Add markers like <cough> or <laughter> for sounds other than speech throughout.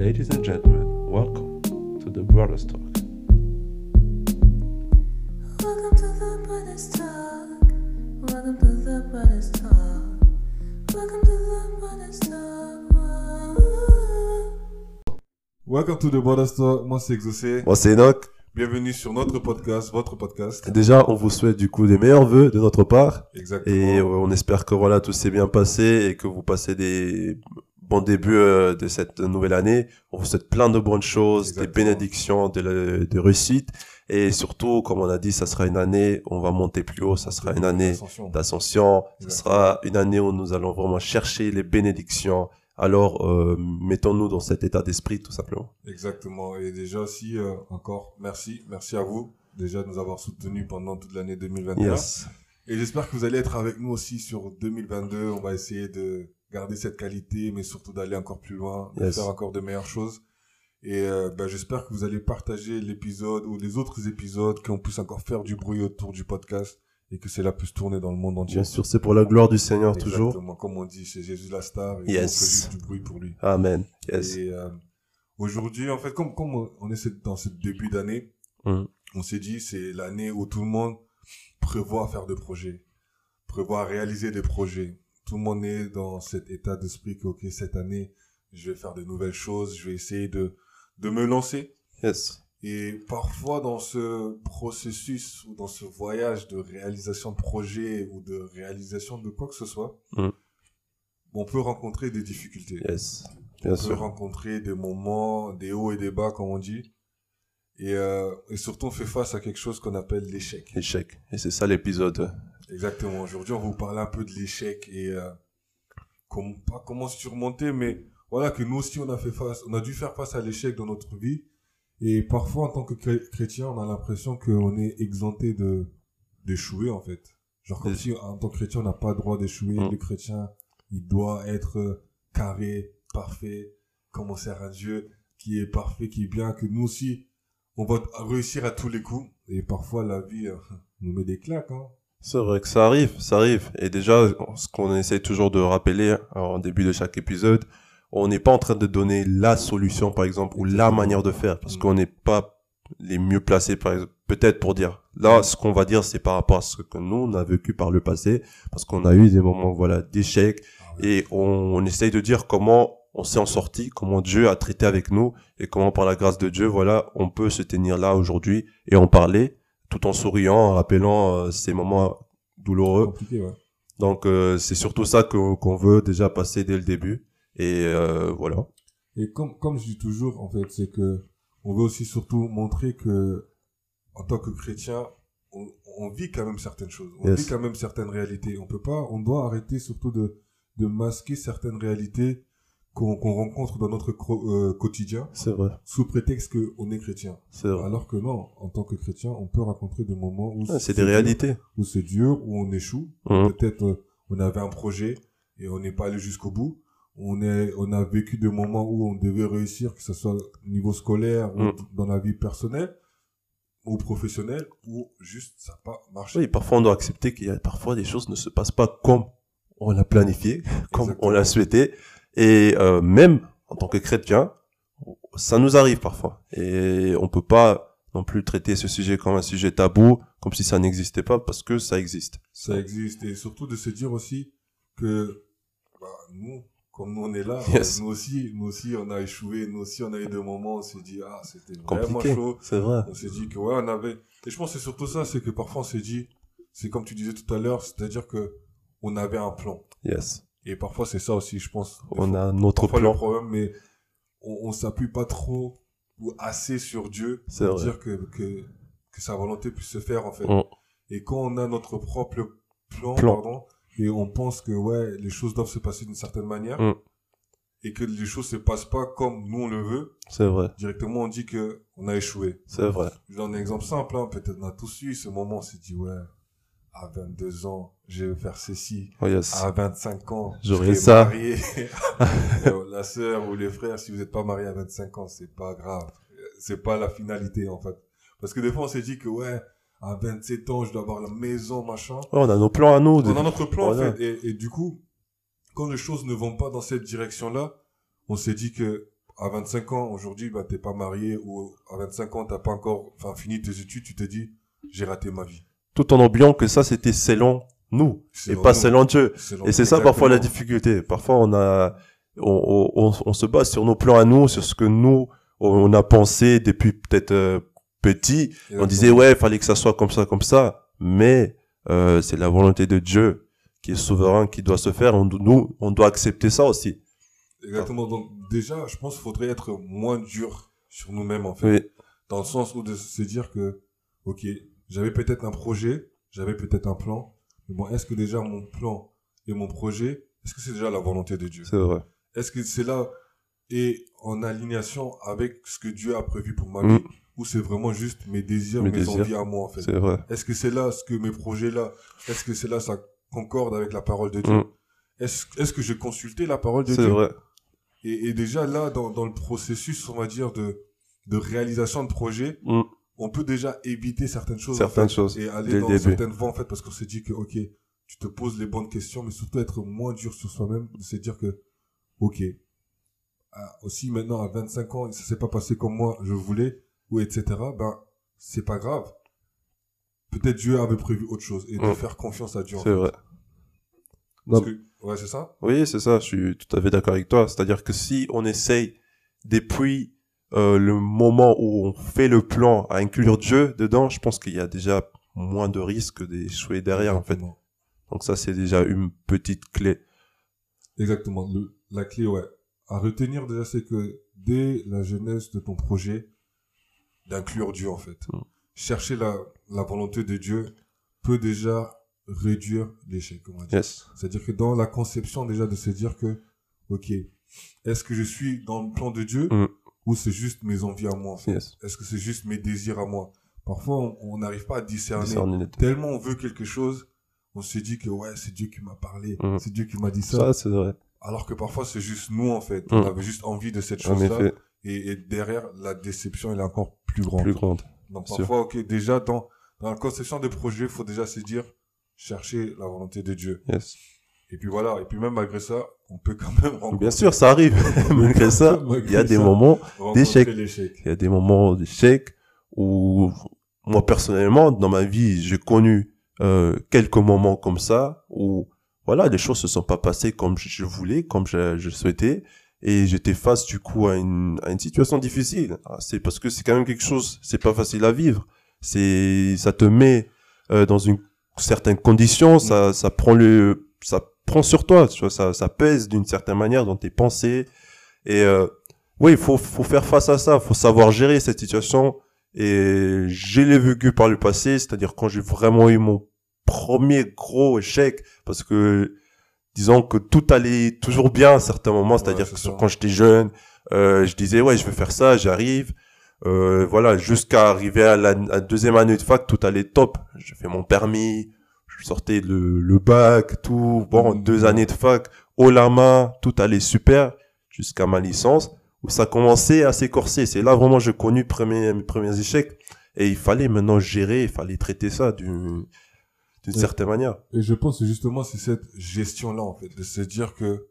Ladies and gentlemen, welcome to the Brothers Talk. Welcome to the Brothers Talk. Welcome to the Brothers Talk. Welcome to the Brothers Talk. Welcome to the Border Store. Moi, c'est Exaucé. Moi, c'est Enoch. Bienvenue sur notre podcast, votre podcast. Déjà, on vous souhaite du coup des meilleurs vœux de notre part. Exactement. Et on espère que voilà, tout s'est bien passé et que vous passez des bons débuts euh, de cette nouvelle année. On vous souhaite plein de bonnes choses, des bénédictions, de, la- de réussite. Et surtout, comme on a dit, ça sera une année, où on va monter plus haut, ça sera une année d'ascension. Ce Exactement. sera une année où nous allons vraiment chercher les bénédictions. Alors, euh, mettons-nous dans cet état d'esprit, tout simplement. Exactement. Et déjà aussi, euh, encore, merci. Merci à vous, déjà, de nous avoir soutenus pendant toute l'année 2021. Yes. Et j'espère que vous allez être avec nous aussi sur 2022. On va essayer de garder cette qualité, mais surtout d'aller encore plus loin, de Yes. faire encore de meilleures choses. Et euh, ben, j'espère que vous allez partager l'épisode ou les autres épisodes, qu'on puisse encore faire du bruit autour du podcast et que cela puisse tourner dans le monde entier. Bien sûr, c'est pour la gloire du Seigneur toujours. Exactement, comme on dit, c'est Jésus la star et Yes. on fait du bruit pour lui. Amen. Yes. Et euh, aujourd'hui, en fait, comme, comme on est dans ce début d'année, Mm. on s'est dit c'est l'année où tout le monde prévoit faire des projets, prévoit réaliser des projets. Tout le monde est dans cet état d'esprit que, ok, cette année, je vais faire de nouvelles choses, je vais essayer de, de me lancer. Yes. Et parfois, dans ce processus ou dans ce voyage de réalisation de projet ou de réalisation de quoi que ce soit, Mm. on peut rencontrer des difficultés. Yes. Bien on peut rencontrer des moments, des hauts et des bas, comme on dit. Et, euh, et surtout, on fait face à quelque chose qu'on appelle l'échec. Échec. Et c'est ça l'épisode. Exactement. Aujourd'hui, on va vous parler un peu de l'échec et euh, comment, pas comment surmonter, mais voilà que nous aussi, on a fait face, on a dû faire face à l'échec dans notre vie. Et parfois, en tant que chré- chrétien, on a l'impression qu'on est exempté de d'échouer, en fait. Genre comme si, en tant que chrétien, on n'a pas le droit d'échouer. Mm. Le chrétien, il doit être euh, carré, parfait, comme on sert un Dieu qui est parfait, qui est bien, que nous aussi, on va réussir à tous les coups. Et parfois, la vie euh, <laughs> nous met des claques, hein. C'est vrai que ça arrive, ça arrive. Et déjà, ce qu'on essaie toujours de rappeler en début de chaque épisode, on n'est pas en train de donner la solution, par exemple, ou la manière de faire, parce Mm. qu'on n'est pas les mieux placés, par exemple, peut-être pour dire. Là, ce qu'on va dire, c'est par rapport à ce que nous, on a vécu par le passé, parce qu'on a eu des moments, voilà, d'échecs, Ah et on, on essaye de dire comment on s'est en sorti, comment Dieu a traité avec nous, et comment par la grâce de Dieu, voilà, on peut se tenir là aujourd'hui et en parler, tout en souriant, en rappelant euh, ces moments douloureux. ouais. Donc euh, c'est surtout ça qu'on veut déjà passer dès le début. Et euh, voilà. Et comme, comme je dis toujours, en fait, c'est que on veut aussi surtout montrer que, en tant que chrétien, on, on vit quand même certaines choses. On Yes. vit quand même certaines réalités. On peut pas, on doit arrêter surtout de, de masquer certaines réalités qu'on qu'on rencontre dans notre euh, quotidien C'est vrai, sous prétexte qu'on est chrétien. c'est vrai. Alors que non, en tant que chrétien, on peut rencontrer des moments où Ouais, c'est des réalités. où c'est dur, où on échoue. Mhm. Peut-être euh, on avait un projet et on n'est pas allé jusqu'au bout. On est, on a vécu des moments où on devait réussir, que ce soit au niveau scolaire ou Mhm. dans la vie personnelle ou professionnelle, où juste ça n'a pas marché. Oui, parfois on doit accepter qu'il y a parfois des choses ne se passent pas comme on l'a planifié, comme Exactement. on l'a souhaité. Et euh, même en tant que chrétien, ça nous arrive parfois. Et on peut pas non plus traiter ce sujet comme un sujet tabou, comme si ça n'existait pas, parce que ça existe. Ça existe. Et surtout de se dire aussi que bah, nous, comme nous on est là, <laughs> Yes. nous aussi, nous aussi on a échoué, nous aussi on a eu des moments où on s'est dit ah c'était vraiment chaud. c'est vrai. On s'est dit que ouais, on avait. Et je pense que c'est surtout ça, c'est que parfois on s'est dit, c'est comme tu disais tout à l'heure, c'est-à-dire que on avait un plan. Yes. Et parfois c'est ça aussi, je pense. On fois- a notre le plan. problème, mais on, on s'appuie pas trop ou assez sur Dieu pour vrai. dire que, que que sa volonté puisse se faire en fait. Mm. Et quand on a notre propre plan, Plan. pardon, et on pense que ouais, les choses doivent se passer d'une certaine manière. Mm. Et que les choses se passent pas comme nous on le veut, C'est vrai, directement on dit que on a échoué. c'est vrai. Je donne un exemple simple, hein. peut-être on a tous eu ce moment, on s'est dit, ouais, à 22 ans, je vais faire ceci. Oh yes. À 25 ans, J'aurai ça. marié. <laughs> Euh, la sœur ou les frères, si vous n'êtes pas marié à 25 ans, c'est pas grave. C'est pas la finalité, en fait. Parce que des fois, on s'est dit que, ouais, à 27 ans, je dois avoir la maison, machin. Ouais, on a nos plans à nous. On a notre plan, Voilà. en fait. Et, et du coup, quand les choses ne vont pas dans cette direction-là, on s'est dit que, à 25 ans, aujourd'hui, bah, t'es pas marié ou à 25 ans, t'as pas encore, enfin, fini tes études, tu te dis, j'ai raté ma vie. Tout en oubliant que ça, c'était selon nous et pas selon Dieu. Et c'est ça parfois la difficulté. Parfois on a, on, on, on se base sur nos plans à nous, sur ce que nous on a pensé depuis peut-être euh, petit. On disait ouais, fallait que ça soit comme ça, comme ça. Mais euh, c'est la volonté de Dieu qui est souverain, qui doit se faire. On, nous, on doit accepter ça aussi. Exactement. Donc, déjà, je pense qu'il faudrait être moins dur sur nous-mêmes, en fait. Oui, Dans le sens où de se dire que, ok, j'avais peut-être un projet, j'avais peut-être un plan, mais bon, est-ce que déjà mon plan et mon projet, est-ce que c'est déjà la volonté de Dieu? C'est vrai. Est-ce que c'est là et en alignation avec ce que Dieu a prévu pour ma Mm. vie ou c'est vraiment juste mes désirs, Mes mes, désirs. envies à moi en fait? C'est vrai. Est-ce que c'est là ce que mes projets là Est-ce que c'est là ça concorde avec la parole de Dieu? Mm. Est-ce que j'ai consulté la parole de C'est Dieu? vrai. et, et déjà là dans, dans le processus on va dire de de réalisation de projet, Mm. On peut déjà éviter certaines choses en Certaines fait, choses. et dès aller le dans début. certaines voies en fait parce qu'on s'est dit que ok tu te poses les bonnes questions mais surtout être moins dur sur soi-même de se dire que ok ah, aussi maintenant à 25 ans ça s'est pas passé comme moi je voulais ou etc ben c'est pas grave peut-être Dieu avait prévu autre chose et de faire confiance à Dieu en C'est vrai. Parce Non. que- ouais c'est ça? Oui, c'est ça, je suis tout à fait d'accord avec toi. C'est-à-dire que si on essaye, depuis euh, le moment où on fait le plan à inclure Dieu dedans, je pense qu'il y a déjà moins de risques d'échouer derrière, en fait. Donc ça, c'est déjà une petite clé. Exactement. Le, la clé, ouais. À retenir déjà, c'est que dès la jeunesse de ton projet, d'inclure Dieu, en fait. Mm. Chercher la, la volonté de Dieu peut déjà réduire l'échec. Yes. C'est-à-dire que dans la conception, déjà, de se dire que, ok, est-ce que je suis dans le plan de Dieu Mm. Ou c'est juste mes envies à moi, en fait? Yes. Est-ce que c'est juste mes désirs à moi? Parfois, on- n'arrive pas à discerner. Tellement on veut quelque chose, on se dit que, ouais, c'est Dieu qui m'a parlé. Mm. C'est Dieu qui m'a dit Ça, c'est vrai. alors que parfois, c'est juste nous, en fait. Mm. On avait juste envie de cette chose-là. Et, et derrière, la déception, elle est encore plus grande. plus grande. Donc, parfois, ok, déjà, dans, dans la conception des projets, il faut déjà se dire, chercher la volonté de Dieu. Yes. Et puis voilà. Et puis même malgré ça, on peut quand même rencontrer, Bien sûr, ça arrive. <laughs> Malgré ça, il y a des moments rencontrer d'échec. l'échec. Il y a des moments d'échec où moi personnellement dans ma vie j'ai connu euh, quelques moments comme ça où voilà les choses se sont pas passées comme je voulais comme je, je souhaitais et j'étais face du coup à une, à une situation difficile Ah, c'est parce que c'est quand même quelque chose c'est pas facile à vivre c'est ça te met euh, dans une certaine condition ça ça prend le ça prend sur toi tu vois ça ça pèse d'une certaine manière dans tes pensées et euh, oui, il faut, faut faire face à ça, faut savoir gérer cette situation. Et je l'ai vécu par le passé, c'est-à-dire quand j'ai vraiment eu mon premier gros échec, parce que disons que tout allait toujours bien à certains moments, c'est-à-dire c'est que ça. quand j'étais jeune, euh, je disais ouais, je vais faire ça, j'arrive. Euh, voilà, jusqu'à arriver à la, à la deuxième année de fac, tout allait top. J'ai fait mon permis, je sortais le, le bac, tout. Bon, Mhm. deux années de fac, haut la main, tout allait super, jusqu'à ma licence où ça commençait à s'écorcer. C'est là vraiment j'ai connu premier, mes premiers échecs. Et il fallait maintenant gérer, il fallait traiter ça d'une certaine manière. Et je pense que justement, c'est cette gestion-là, en fait, de se dire que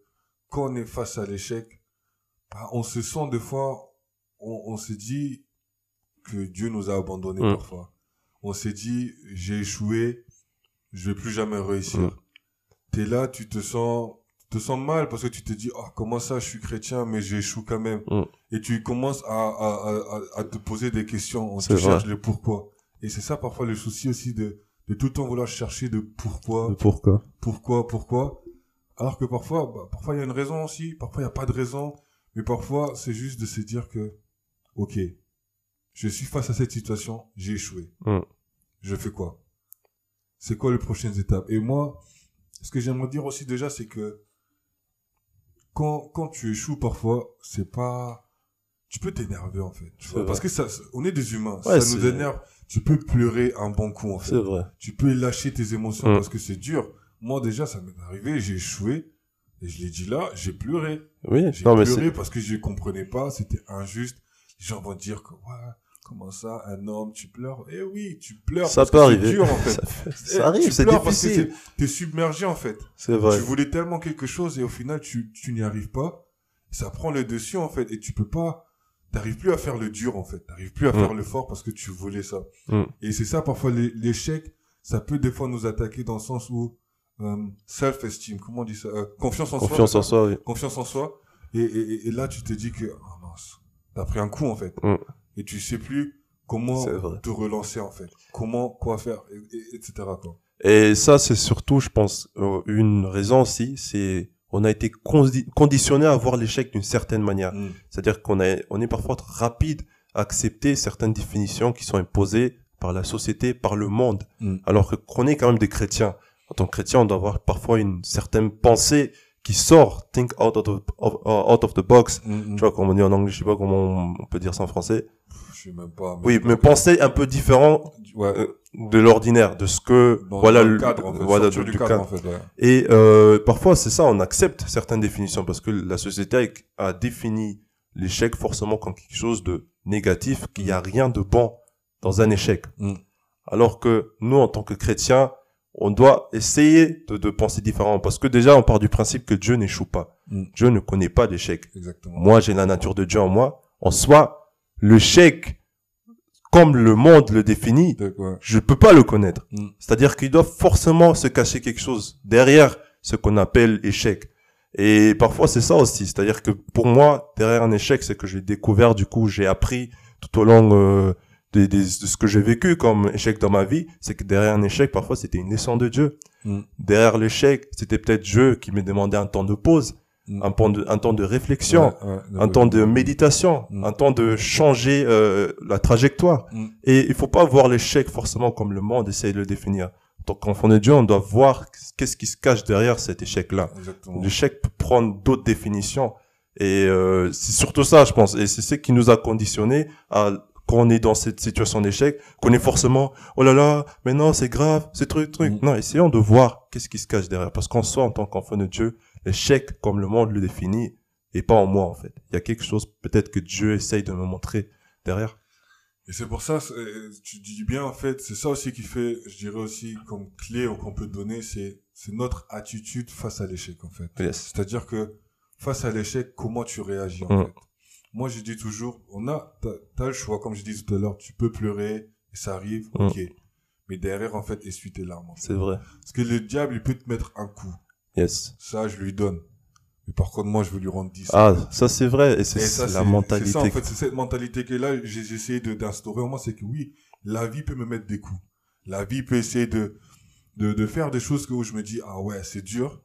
quand on est face à l'échec, bah, on se sent des fois, on, on se dit que Dieu nous a abandonnés Mm. parfois. On s'est dit, j'ai échoué, je vais plus jamais réussir. T'es là, tu te sens, tu te sens mal parce que tu te dis, oh, comment ça, je suis chrétien, mais j'échoue quand même. Et tu commences à, à, à, à- te poser des questions, on vrai. cherches le pourquoi. Et c'est ça parfois le souci aussi de, de tout le temps vouloir chercher de pourquoi, Pourquoi pourquoi, pourquoi. Alors que parfois, bah, parfois il y a une raison aussi, parfois il n'y a pas de raison, mais parfois c'est juste de se dire que, ok, je suis face à cette situation, j'ai échoué. Je fais quoi? C'est quoi les prochaines étapes? Et moi, ce que j'aimerais dire aussi déjà, c'est que quand, quand tu échoues parfois, c'est pas... Tu peux t'énerver en fait. tu vois, parce que ça, on est des humains. Ouais, ça nous énerve. Tu peux pleurer un bon coup en fait C'est vrai. tu peux lâcher tes émotions Mm. parce que c'est dur. Moi déjà, ça m'est arrivé, j'ai échoué et je l'ai dit là, j'ai pleuré. Oui, J'ai mais pleuré parce que je comprenais pas, c'était injuste. Les gens vont dire que ouais, comment ça, un homme, tu pleures? Eh oui, tu pleures. ça parce peut que arriver. C'est dur en fait. <laughs> ça, fait- Eh, ça arrive, c'est pleures parce que difficile. T'es submergé en fait. C'est vrai. Tu voulais tellement quelque chose et au final tu, tu n'y arrives pas. Ça prend le dessus, en fait, et tu peux pas, t'arrives plus à faire le dur, en fait. T'arrives plus à Mm. faire le fort parce que tu voulais ça. Mm. Et c'est ça, parfois, l'é- l'échec, ça peut des fois nous attaquer dans le sens où, euh, self-esteem, comment on dit ça? Euh, confiance en Confiance soi. en soi, oui. Confiance en soi. Et, et, et- et là, tu te dis que, oh mince, t'as pris un coup, en fait. Mm. Et tu sais plus comment te relancer, en fait. Comment, quoi faire, et, et- etc., quoi. Et ça, c'est surtout, je pense, euh, une raison aussi, c'est on a été condi- conditionné à voir l'échec d'une certaine manière. Mm. C'est-à-dire qu'on est, on est parfois rapide à accepter certaines définitions qui sont imposées par la société, par le monde. Mm. Alors que qu'on est quand même des chrétiens. En tant que chrétien, on doit avoir parfois une certaine pensée qui sort, think out of, the- of- uh, out of the box. Mm, mm. Tu vois, comme on dit en anglais, je sais pas comment on peut dire ça en français. Je sais même pas. Oui, mais penser un peu différent Ouais. euh, de l'ordinaire, de ce que, dans, voilà, le cadre, en fait. voilà, du du cadre, cadre. en fait, ouais. Et euh, parfois, c'est ça, on accepte certaines définitions parce que la société a, a défini l'échec forcément comme quelque chose de négatif, qu'il n'y a rien de bon dans un échec. Mm. Alors que nous, en tant que chrétiens, on doit essayer de, de penser différemment parce que déjà, on part du principe que Dieu n'échoue pas. Mm. Dieu ne connaît pas l'échec. Exactement. Moi, j'ai la nature de Dieu en moi. En soi, l'échec, comme le monde le définit, je peux pas le connaître. Mm. C'est-à-dire qu'il doit forcément se cacher quelque chose derrière ce qu'on appelle échec. Et parfois c'est ça aussi, c'est-à-dire que pour moi derrière un échec, c'est que j'ai découvert du coup, j'ai appris tout au long euh, des- des- de ce que j'ai vécu comme échec dans ma vie, c'est que derrière un échec, parfois c'était une leçon de Dieu. Mm. Derrière l'échec, c'était peut-être Dieu qui me demandait un temps de pause, Mm. un temps de, un temps de réflexion, Ouais, ouais, un temps de méditation, Mm. un temps de changer euh, la trajectoire. Et il faut pas voir l'échec forcément comme le monde essaye de le définir. En tant qu'enfant de Dieu, on doit voir qu'est-ce qui se cache derrière cet échec-là. L'échec peut prendre d'autres définitions. Et euh, c'est surtout ça, je pense. Et c'est ce qui nous a conditionnés à quand on est dans cette situation d'échec, qu'on est forcément, oh là là, mais non, c'est grave, c'est truc, truc. Mm. Non, essayons de voir qu'est-ce qui se cache derrière. Parce qu'en soi, en tant qu'enfant de Dieu, l'échec, comme le monde le définit, est pas en moi, en fait. Il y a quelque chose, peut-être que Dieu essaye de me montrer derrière. Et c'est pour ça, tu dis bien, en fait, c'est ça aussi qui fait, je dirais aussi, comme clé qu'on peut donner, c'est, c'est notre attitude face à l'échec, en fait. Yes. C'est-à-dire que, face à l'échec, comment tu réagis, en Mm. fait? Moi, je dis toujours, on a, t'as, le choix, comme je disais tout à l'heure, tu peux pleurer, et ça arrive, Mm. ok. Mais derrière, en fait, essuie tes larmes, en fait. C'est vrai. Parce que le diable, il peut te mettre un coup. Yes. Ça, je lui donne. Mais par contre, moi, je veux lui rendre 10. Ah, ça c'est vrai. Et c'est la mentalité. C'est ça, en fait, c'est cette mentalité que là, j'ai essayé d'instaurer en moi, c'est que oui, la vie peut me mettre des coups. La vie peut essayer de, de, de faire des choses que où je me dis, ah ouais, c'est dur.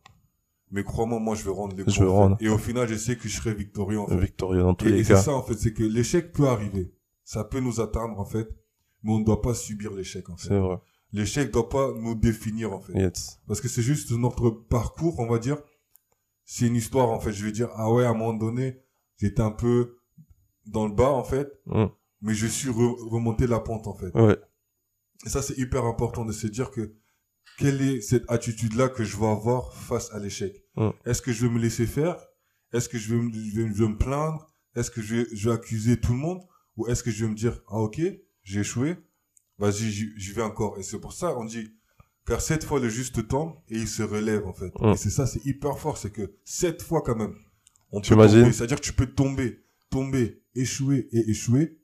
Mais crois-moi, moi, je vais rendre les. Je vais rendre. Et au final, je sais que je serai victorieux, en fait. Victorieux dans tous Et, les et c'est cas. ça, en fait, c'est que l'échec peut arriver. Ça peut nous atteindre, en fait. Mais on ne doit pas subir l'échec, en fait. C'est vrai. L'échec doit pas nous définir, en fait. Yes. Parce que c'est juste notre parcours, on va dire. C'est une histoire, en fait. Je vais dire, ah ouais, à un moment donné, j'étais un peu dans le bas, en fait. Mm. Mais je suis re- remonté la pente, en fait. Ouais. Et ça, c'est hyper important de se dire que quelle est cette attitude-là que je vais avoir face à l'échec? Est-ce que je vais me laisser faire? Est-ce que je vais, me, je vais, je vais me plaindre? Est-ce que je vais, je vais accuser tout le monde? Ou est-ce que je vais me dire, ah ok, j'ai échoué, vas-y, j'y vais encore. Et c'est pour ça, on dit, car cette fois le juste tombe et il se relève en fait. Et c'est ça, c'est hyper fort, c'est que cette fois quand même, on Tu peut. C'est-à-dire que tu peux tomber, tomber, échouer et échouer.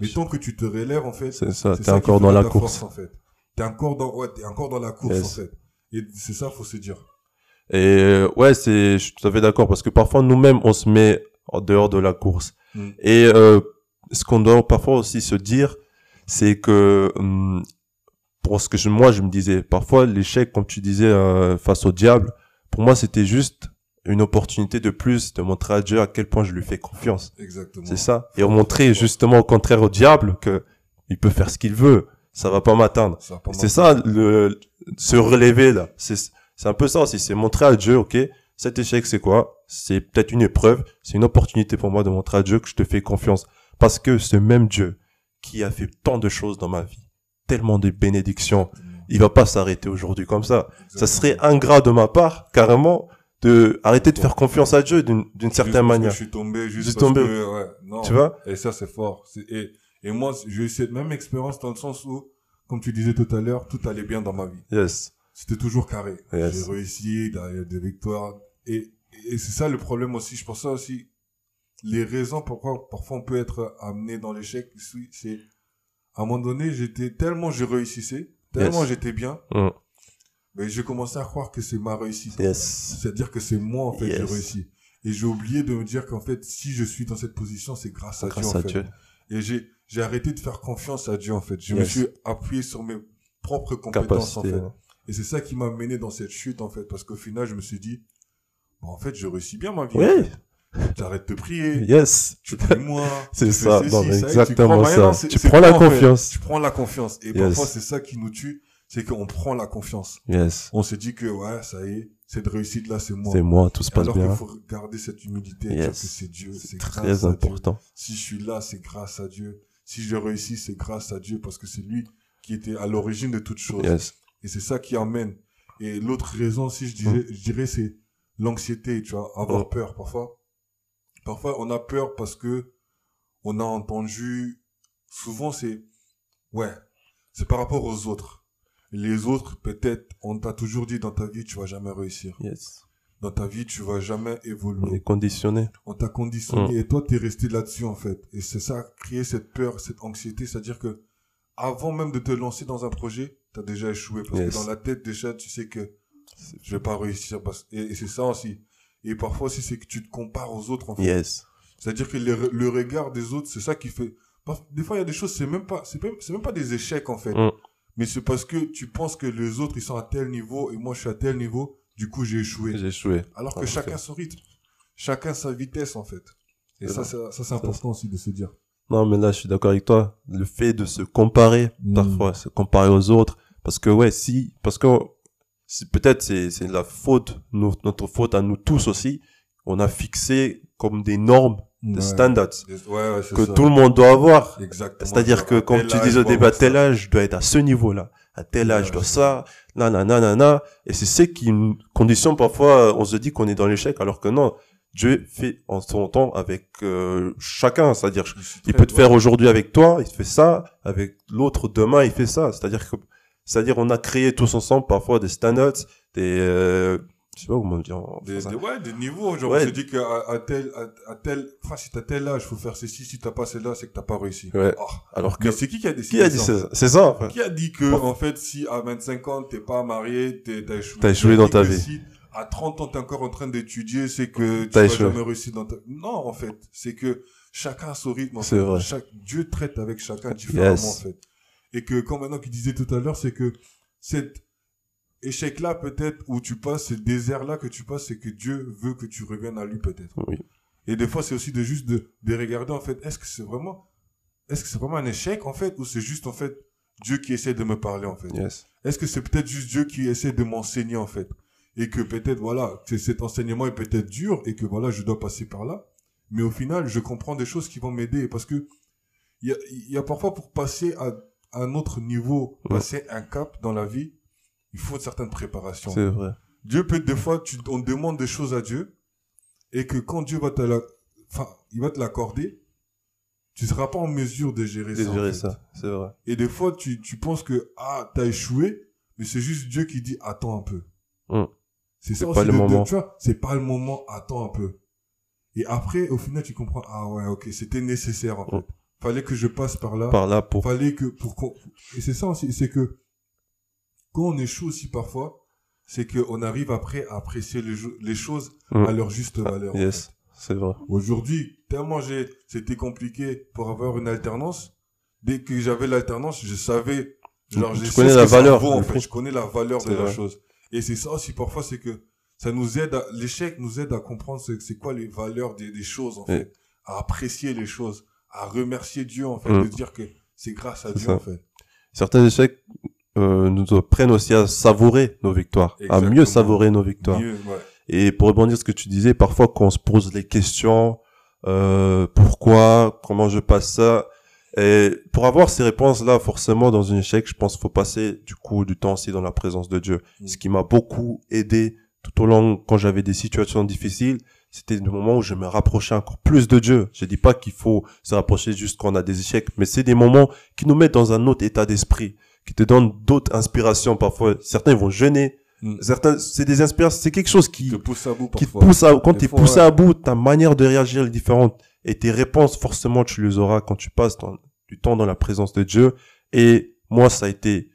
Mais tant que tu te relèves en fait, C'est ça. T'es encore dans la course. force, en fait. T'es encore dans, ouais, t'es encore dans la course, Yes. en fait. Et c'est ça, faut se dire. Et euh, ouais, c'est, je suis tout à fait d'accord parce que parfois nous-mêmes on se met en dehors de la course. Mm. Et euh, ce qu'on doit parfois aussi se dire, c'est que hum, pour ce que je, moi je me disais, parfois l'échec, comme tu disais, euh, face au diable, pour moi c'était juste une opportunité de plus de montrer à Dieu à quel point je lui fais confiance. Exactement. C'est ça. Et montrer justement au contraire au diable que il peut faire ce qu'il veut, ça va pas m'atteindre. C'est ça, le, se relever là. C'est, c'est un peu ça aussi. C'est montrer à Dieu, ok, cet échec c'est quoi? C'est peut-être une épreuve. C'est une opportunité pour moi de montrer à Dieu que je te fais confiance. Parce que ce même Dieu qui a fait tant de choses dans ma vie, tellement de bénédictions, il va pas s'arrêter aujourd'hui comme ça. Ça serait ingrat de ma part, carrément, de arrêter de faire confiance à Dieu d'une, certaine manière. Je suis tombé, juste parce tombé. que, ouais, non. Tu vois? Et ça, c'est fort. Et, et moi, j'ai eu cette même expérience dans le sens où, comme tu disais tout à l'heure, tout allait bien dans ma vie. Yes. C'était toujours carré. Yes. J'ai réussi, il y a des victoires. Et, et c'est ça le problème aussi. Je pense ça aussi. les raisons pourquoi parfois on peut être amené dans l'échec, c'est- à un moment donné, j'étais tellement je réussissais, tellement Yes. j'étais bien, Mm. mais j'ai commencé à croire que c'est ma réussite. Yes. C'est-à-dire que c'est moi, en fait, Yes. j'ai réussi. Et j'ai oublié de me dire qu'en fait, si je suis dans cette position, c'est grâce à Grâce Dieu, en à fait. Dieu. Et j'ai, j'ai arrêté de faire confiance à Dieu, en fait. Je me suis appuyé sur mes propres compétences, en fait. Et c'est ça qui m'a mené dans cette chute, en fait. Parce qu'au final, je me suis dit, bon, en fait, je réussis bien ma vie. Oui. en fait. T'arrêtes de prier. Yes. Tu pries moins. <laughs> C'est ça. Non, mais exactement tu ça. Tu prends la toi, en fait? confiance. Tu prends la confiance. Et Yes. parfois, c'est ça qui nous tue. C'est qu'on prend la confiance. Yes. On se dit que, ouais, ça y est, cette réussite-là, c'est moi. C'est moi, tout se passe Alors bien. qu'il faut garder cette humilité Yes. que c'est Dieu, c'est grâce très à Dieu. important. Si je suis là, c'est grâce à Dieu. Si je réussis, c'est grâce à Dieu parce que c'est lui qui était à l'origine de toute chose. Yes. Et c'est ça qui emmène. Et l'autre raison, si je dirais, je dirais, c'est l'anxiété, tu vois, avoir Mm. peur. Parfois, parfois, on a peur parce que on a entendu, souvent c'est, ouais, c'est par rapport aux autres. Les autres, peut-être, on t'a toujours dit dans ta vie, tu vas jamais réussir. Yes. Dans ta vie, tu vas jamais On évoluer est conditionné. on t'a conditionné et toi t'es resté là-dessus en fait et c'est ça créer cette peur cette anxiété c'est à dire que avant même de te lancer dans un projet t'as déjà échoué parce Yes. que dans la tête déjà tu sais que je vais pas réussir parce... et, et c'est ça aussi et parfois aussi c'est que tu te compares aux autres en fait Yes. c'est à dire que le, le regard des autres c'est ça qui fait des fois il y a des choses c'est même pas c'est même, c'est même pas des échecs en fait Mm. mais c'est parce que tu penses que les autres ils sont à tel niveau et moi je suis à tel niveau du coup j'ai échoué J'ai échoué. alors que Ah, chacun son rythme, chacun sa vitesse en fait. Et ça, ça, ça, c'est important aussi de se dire. Non, mais là, je suis d'accord avec toi. Le fait de se comparer, Mm. parfois, se comparer aux autres. Parce que, ouais, si, parce que, si peut-être c'est, c'est la faute, no- notre faute à nous tous aussi. On a fixé comme des normes, des Ouais. standards Ouais, ouais, que ça. tout le monde doit avoir. Exactement. C'est-à-dire que, comme tu disais au début, avoir tel âge, je dois être à ce niveau-là. À tel âge, je dois ça. Nanana, nanana. Et c'est ce qui conditionne parfois, euh, on se dit qu'on est dans l'échec, alors que non. Dieu fait en son temps avec euh, chacun, c'est-à-dire il peut te faire aujourd'hui avec toi, il fait ça, avec l'autre demain, il fait ça. C'est-à-dire que, c'est-à-dire on a créé tous ensemble parfois des standards, des, euh, je sais pas comment dire. en Des, des- ouais, des niveaux. Genre, Ouais. on se dit qu'à à tel, à, à tel, enfin, si t'as tel âge, faut faire ceci. Si t'as pas celle-là, c'est que t'as pas réussi. Ouais. Oh. Alors que, Mais c'est qui qui a décidé qui a dit ça? C'est ça, en fait. Qui a dit que, Bon. en fait, si à 25 ans, t'es pas marié, t'as échoué. T'as échoué dans ta vie. Si à 30 ans, t'es encore en train d'étudier, c'est que tu vas échoué. jamais réussir dans ta... Non, en fait. C'est que chacun a son rythme, en fait. vrai. Chaque, Dieu traite avec chacun différemment, Yes. en fait. Et que, comme maintenant qu'il disait tout à l'heure, c'est que cet échec-là, peut-être, où tu passes, ce désert-là que tu passes, c'est que Dieu veut que tu reviennes à lui, peut-être. Oui. Et des fois, c'est aussi de juste de, de regarder, en fait, est-ce que c'est vraiment, est-ce que c'est vraiment un échec, en fait, ou c'est juste, en fait, Dieu qui essaie de me parler, en fait? Yes. Est-ce que c'est peut-être juste Dieu qui essaie de m'enseigner, en fait? Et que peut-être, voilà, que cet enseignement est peut-être dur et que, voilà, je dois passer par là. Mais au final, je comprends des choses qui vont m'aider parce que il y a, il y a parfois pour passer à, un autre niveau, passer un cap dans la vie, il faut une certaine préparation. C'est vrai. Dieu peut, des fois, tu, on demande des choses à Dieu et que quand Dieu va te la, enfin, il va te l'accorder, tu seras pas en mesure de gérer De ça. en gérer fait. ça. C'est vrai. Et des fois, tu, tu penses que, ah, t'as échoué, mais c'est juste Dieu qui dit, attends un peu. Hum. C'est ça aussi. pas le de- de- moment. tu vois, c'est pas le moment, attends un peu. Et après, au final, tu comprends, ah ouais, ok, c'était nécessaire, en fait. Hum. Fallait que je passe par là. Par là pour, Fallait que, pour et c'est ça aussi, c'est que, quand on échoue aussi parfois, c'est qu'on arrive après à apprécier les, choses Hum. à leur juste valeur. en yes. fait. C'est vrai. Aujourd'hui, tellement j'ai, c'était compliqué pour avoir une alternance. Dès que j'avais l'alternance, je savais, genre, je connais la valeur, vaut, en le fait. prix. Je connais la valeur de C'est la vrai. chose. Et c'est ça aussi, parfois, c'est que ça nous aide à, l'échec nous aide à comprendre ce- c'est quoi les valeurs des, des choses, en fait. À apprécier les choses, à remercier Dieu, en fait, Mm. de dire que c'est grâce à Dieu, ça. en fait. Certains échecs euh, nous apprennent aussi à savourer nos victoires, à mieux savourer nos victoires. Mieux, ouais. Et pour rebondir sur ce que tu disais, parfois quand on se pose les questions, euh, pourquoi, comment je passe ça, et pour avoir ces réponses-là, forcément, dans un échec, je pense qu'il faut passer du coup du temps aussi dans la présence de Dieu. Mm. Ce qui m'a beaucoup aidé tout au long, quand j'avais des situations difficiles, c'était le moment où je me rapprochais encore plus de Dieu. Je dis pas qu'il faut se rapprocher juste quand on a des échecs, mais c'est des moments qui nous mettent dans un autre état d'esprit, qui te donnent d'autres inspirations parfois. Certains vont jeûner, Mm. certains, c'est des inspirations, c'est quelque chose qui, Te pousse à bout, qui te parfois. pousse à, quand t'es poussé ouais. à bout, ta manière de réagir est différente. Et tes réponses, forcément, tu les auras quand tu passes du temps dans la présence de Dieu. Et moi, ça a été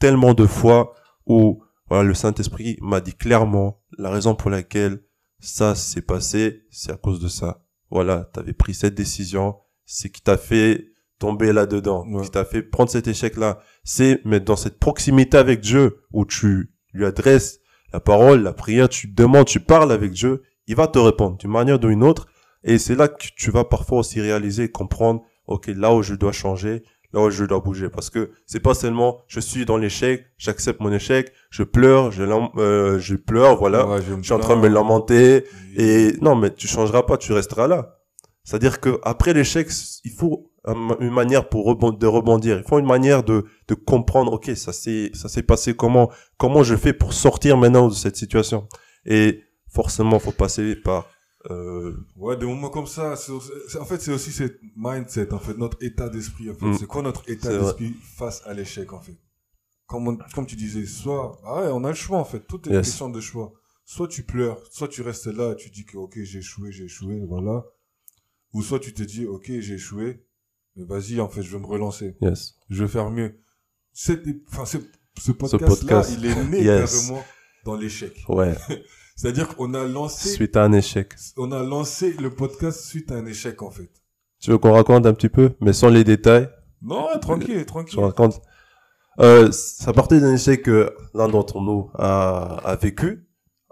tellement de fois où voilà, le Saint-Esprit m'a dit clairement la raison pour laquelle ça s'est passé, c'est à cause de ça. Voilà, tu avais pris cette décision, c'est qui t'a fait tomber là-dedans, Ouais. qui t'a fait prendre cet échec-là. C'est mais dans cette proximité avec Dieu où tu lui adresses la parole, la prière, tu demandes, tu parles avec Dieu, il va te répondre d'une manière ou d'une autre. Et c'est là que tu vas parfois aussi réaliser et comprendre, ok, là où je dois changer, là où je dois bouger. Parce que c'est pas seulement, je suis dans l'échec, j'accepte mon échec, je pleure, je, euh, je pleure, voilà. Ouais, je, suis en train de me lamenter. Et non, mais tu changeras pas, tu resteras là. C'est-à-dire que après l'échec, il faut une manière pour rebond- de rebondir. Il faut une manière de, de comprendre, ok, ça s'est, ça s'est passé comment, comment je fais pour sortir maintenant de cette situation. Et forcément, faut passer par, euh, Ouais, des moments comme ça, c'est en fait, c'est aussi cette mindset, en fait, notre état d'esprit, en fait. Mm. C'est quoi notre état d'esprit face à l'échec, en fait? Comme, on- comme tu disais, soit, ah ouais, on a le choix, en fait. Tout est une question de choix. Soit tu pleures, soit tu restes là et tu dis que, ok, j'ai échoué, j'ai échoué, voilà. Ou soit tu te dis, ok, j'ai échoué, mais vas-y, en fait, je vais me relancer. yes. Je vais faire mieux. Enfin, ce, ce podcast-là, podcast. il est né <laughs> Yes. carrément dans l'échec. Ouais. <laughs> C'est-à-dire qu'on a lancé, Suite à un échec. on a lancé le podcast suite à un échec, en fait. Tu veux qu'on raconte un petit peu, mais sans les détails? Non, tranquille, tranquille. Je raconte. Euh, ça partait d'un échec que l'un d'entre nous a, a vécu.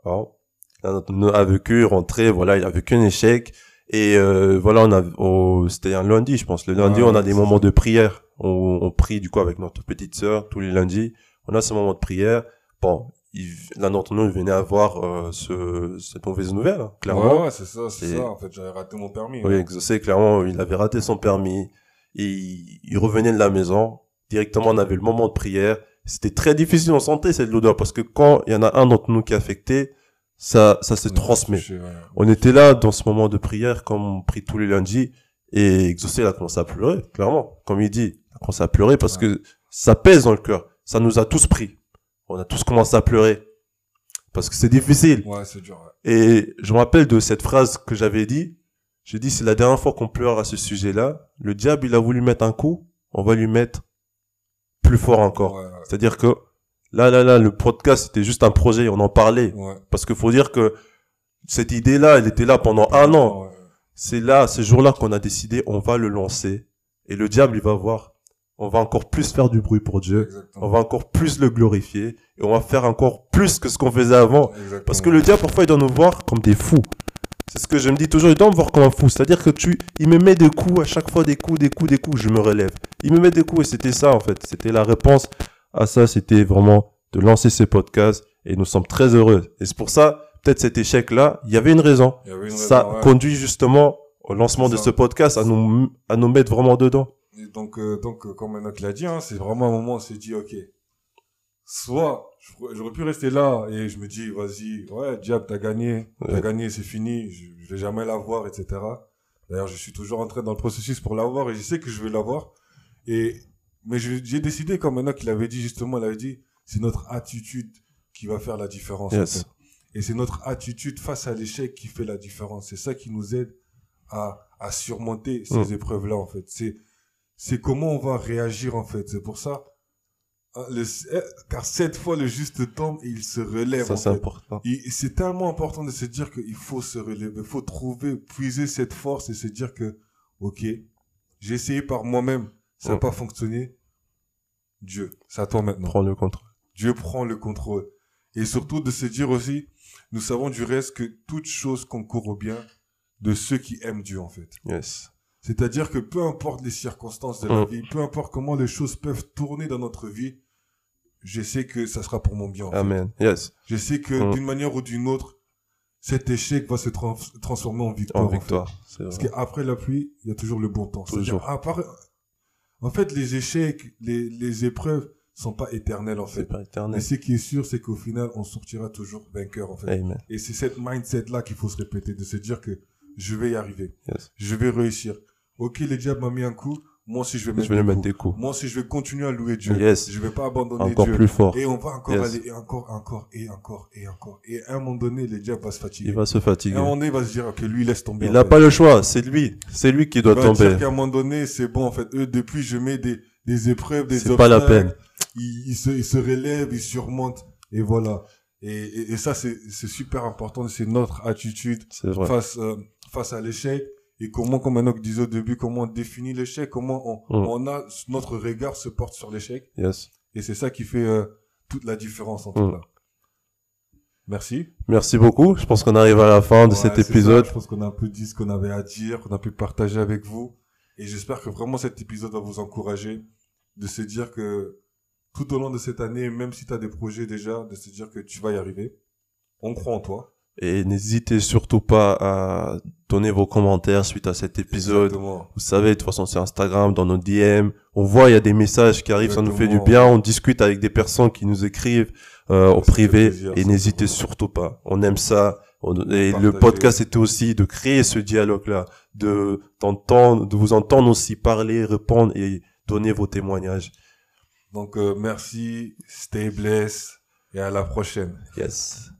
Alors, l'un d'entre nous a vécu, rentré, voilà, il a vécu un échec. Et euh, voilà, on a, on- c'était un lundi, je pense. Le lundi, on a des moments de prière. On, on prie du coup avec notre petite sœur tous les lundis. On a ce moment de prière. Bon, il- l'un d'entre nous il venait avoir euh, ce, cette mauvaise nouvelle, hein, clairement. Ouais, ouais, c'est ça, c'est ça. En fait, j'avais raté mon permis. Oui, ouais. clairement, il avait raté son permis. Et il, il revenait de la maison. Directement, on avait le moment de prière. C'était très difficile, on sentait cette odeur parce que quand il y en a un d'entre nous qui est affecté, ça, ça se transmet. ouais. On était là dans ce moment de prière, comme on prie tous les lundis, et Exaucé il a commencé à pleurer, clairement. Comme il dit, il a commencé à pleurer parce que ça pèse dans le cœur. Ça nous a tous pris. On a tous commencé à pleurer. Parce que c'est difficile. Ouais, c'est dur. ouais. Et je me rappelle de cette phrase que j'avais dit. J'ai dit, c'est la dernière fois qu'on pleure à ce sujet-là. Le diable, il a voulu mettre un coup. On va lui mettre plus fort encore. C'est-à-dire que là, là, là, le podcast, c'était juste un projet. On en parlait. ouais. Parce qu'il faut dire que cette idée-là, elle était là pendant un an. Ouais. C'est là, ce jour-là qu'on a décidé, on va le lancer. Et le diable, il va voir. On va encore plus faire du bruit pour Dieu. Exactement. On va encore plus le glorifier. Et on va faire encore plus que ce qu'on faisait avant. Exactement. Parce que le diable, parfois, il doit nous voir comme des fous. C'est ce que je me dis toujours, il doit me voir comme un fou. C'est-à-dire que tu, il me met des coups, à chaque fois des coups, des coups, des coups, je me relève. Il me met des coups et c'était ça, en fait. C'était la réponse à ça, c'était vraiment de lancer ces podcasts et nous sommes très heureux. Et c'est pour ça, peut-être cet échec-là, il y avait une raison. Avait une ça raison, ouais. conduit justement au lancement de ça. ce podcast à nous, à nous mettre vraiment dedans. Et donc, euh, donc, euh, comme l'a dit, hein, c'est vraiment un moment où on s'est dit, ok, soit j'aurais pu rester là et je me dis, vas-y, ouais, diable, t'as gagné, t'as Ouais. gagné, c'est fini, je, je vais jamais l'avoir, etc. D'ailleurs, je suis toujours entré dans le processus pour l'avoir et je sais que je vais l'avoir. Et mais j'ai décidé, comme Enoch il avait dit justement, il avait dit, c'est notre attitude qui va faire la différence. en Yes. fait. Et c'est notre attitude face à l'échec qui fait la différence. C'est ça qui nous aide à, à surmonter ces Mm. épreuves-là, en fait. C'est, c'est comment on va réagir, en fait. C'est pour ça, hein, le, eh, car cette fois, le juste tombe et il se relève, Ça, c'est important. C'est tellement important de se dire qu'il faut se relever, il faut trouver, puiser cette force et se dire que, ok, j'ai essayé par moi-même, ça n'a Mm. pas fonctionné. Dieu, c'est à toi maintenant. Prends le contrôle. Dieu prend le contrôle. Et surtout de se dire aussi, nous savons du reste que toute chose concourt au bien de ceux qui aiment Dieu, en fait. Yes. C'est-à-dire que peu importe les circonstances de la Mm. vie, peu importe comment les choses peuvent tourner dans notre vie, je sais que ça sera pour mon bien. en fait. Amen. Yes. Je sais que Mm. d'une manière ou d'une autre, cet échec va se trans- transformer en victoire. En en fait. victoire. Parce qu'après la pluie, il y a toujours le bon temps. Toujours. C'est-à-dire, à part- En fait, les échecs, les, les épreuves sont pas éternelles, en fait. pas Mais ce qui est sûr, c'est qu'au final, on sortira toujours vainqueur, en fait. Amen. Et c'est cette mindset-là qu'il faut se répéter, de se dire que je vais y arriver. Yes. Je vais réussir. Ok, le diable m'a mis un coup. Moi aussi je vais mettre, Je vais des mettre coups. des coups. Moi aussi je vais continuer à louer Dieu. Yes. Je vais pas abandonner Encore Dieu. plus fort. Et on va encore Yes. aller, et encore, encore, et encore, et encore. Et à un moment donné, le diable va se fatiguer. Il va se Et à fatiguer. un moment donné, il va se dire, ok, lui, laisse tomber. Il n'a pas le choix. C'est lui. C'est lui qui doit Il va dire tomber. qu'à un moment donné, c'est bon, en fait. Eux, depuis, je mets des, des épreuves, des C'est pas la obstacles. peine. Ils, ils se, ils se relèvent, ils surmontent. Et voilà. Et, et, et ça, c'est, c'est super important. C'est notre attitude C'est vrai. face, euh, face à l'échec. Et comment, comme Enoch disait au début, comment on définit l'échec, comment on, Mm. on a, notre regard se porte sur l'échec. Yes. Et c'est ça qui fait euh, toute la différence, en tout Mm. cas. Merci. Merci beaucoup. Je pense qu'on arrive à la fin de Ouais, cet ça. épisode. Je pense qu'on a un peu dit ce qu'on avait à dire, qu'on a pu partager avec vous. Et j'espère que vraiment cet épisode va vous encourager de se dire que tout au long de cette année, même si tu as des projets déjà, de se dire que tu vas y arriver. On croit en toi. Et n'hésitez surtout pas à donner vos commentaires suite à cet épisode. Exactement. Vous savez, de toute façon, c'est Instagram, dans nos DM. On voit, il y a des messages qui arrivent, ça nous fait du bien. On discute avec des personnes qui nous écrivent euh, au privé. plaisir, et n'hésitez surtout pas. On aime ça. On- et le podcast était aussi de créer ce dialogue-là, de d'entendre, de vous entendre aussi parler, répondre et donner vos témoignages. Donc, euh, merci, stay blessed et à la prochaine. Yes.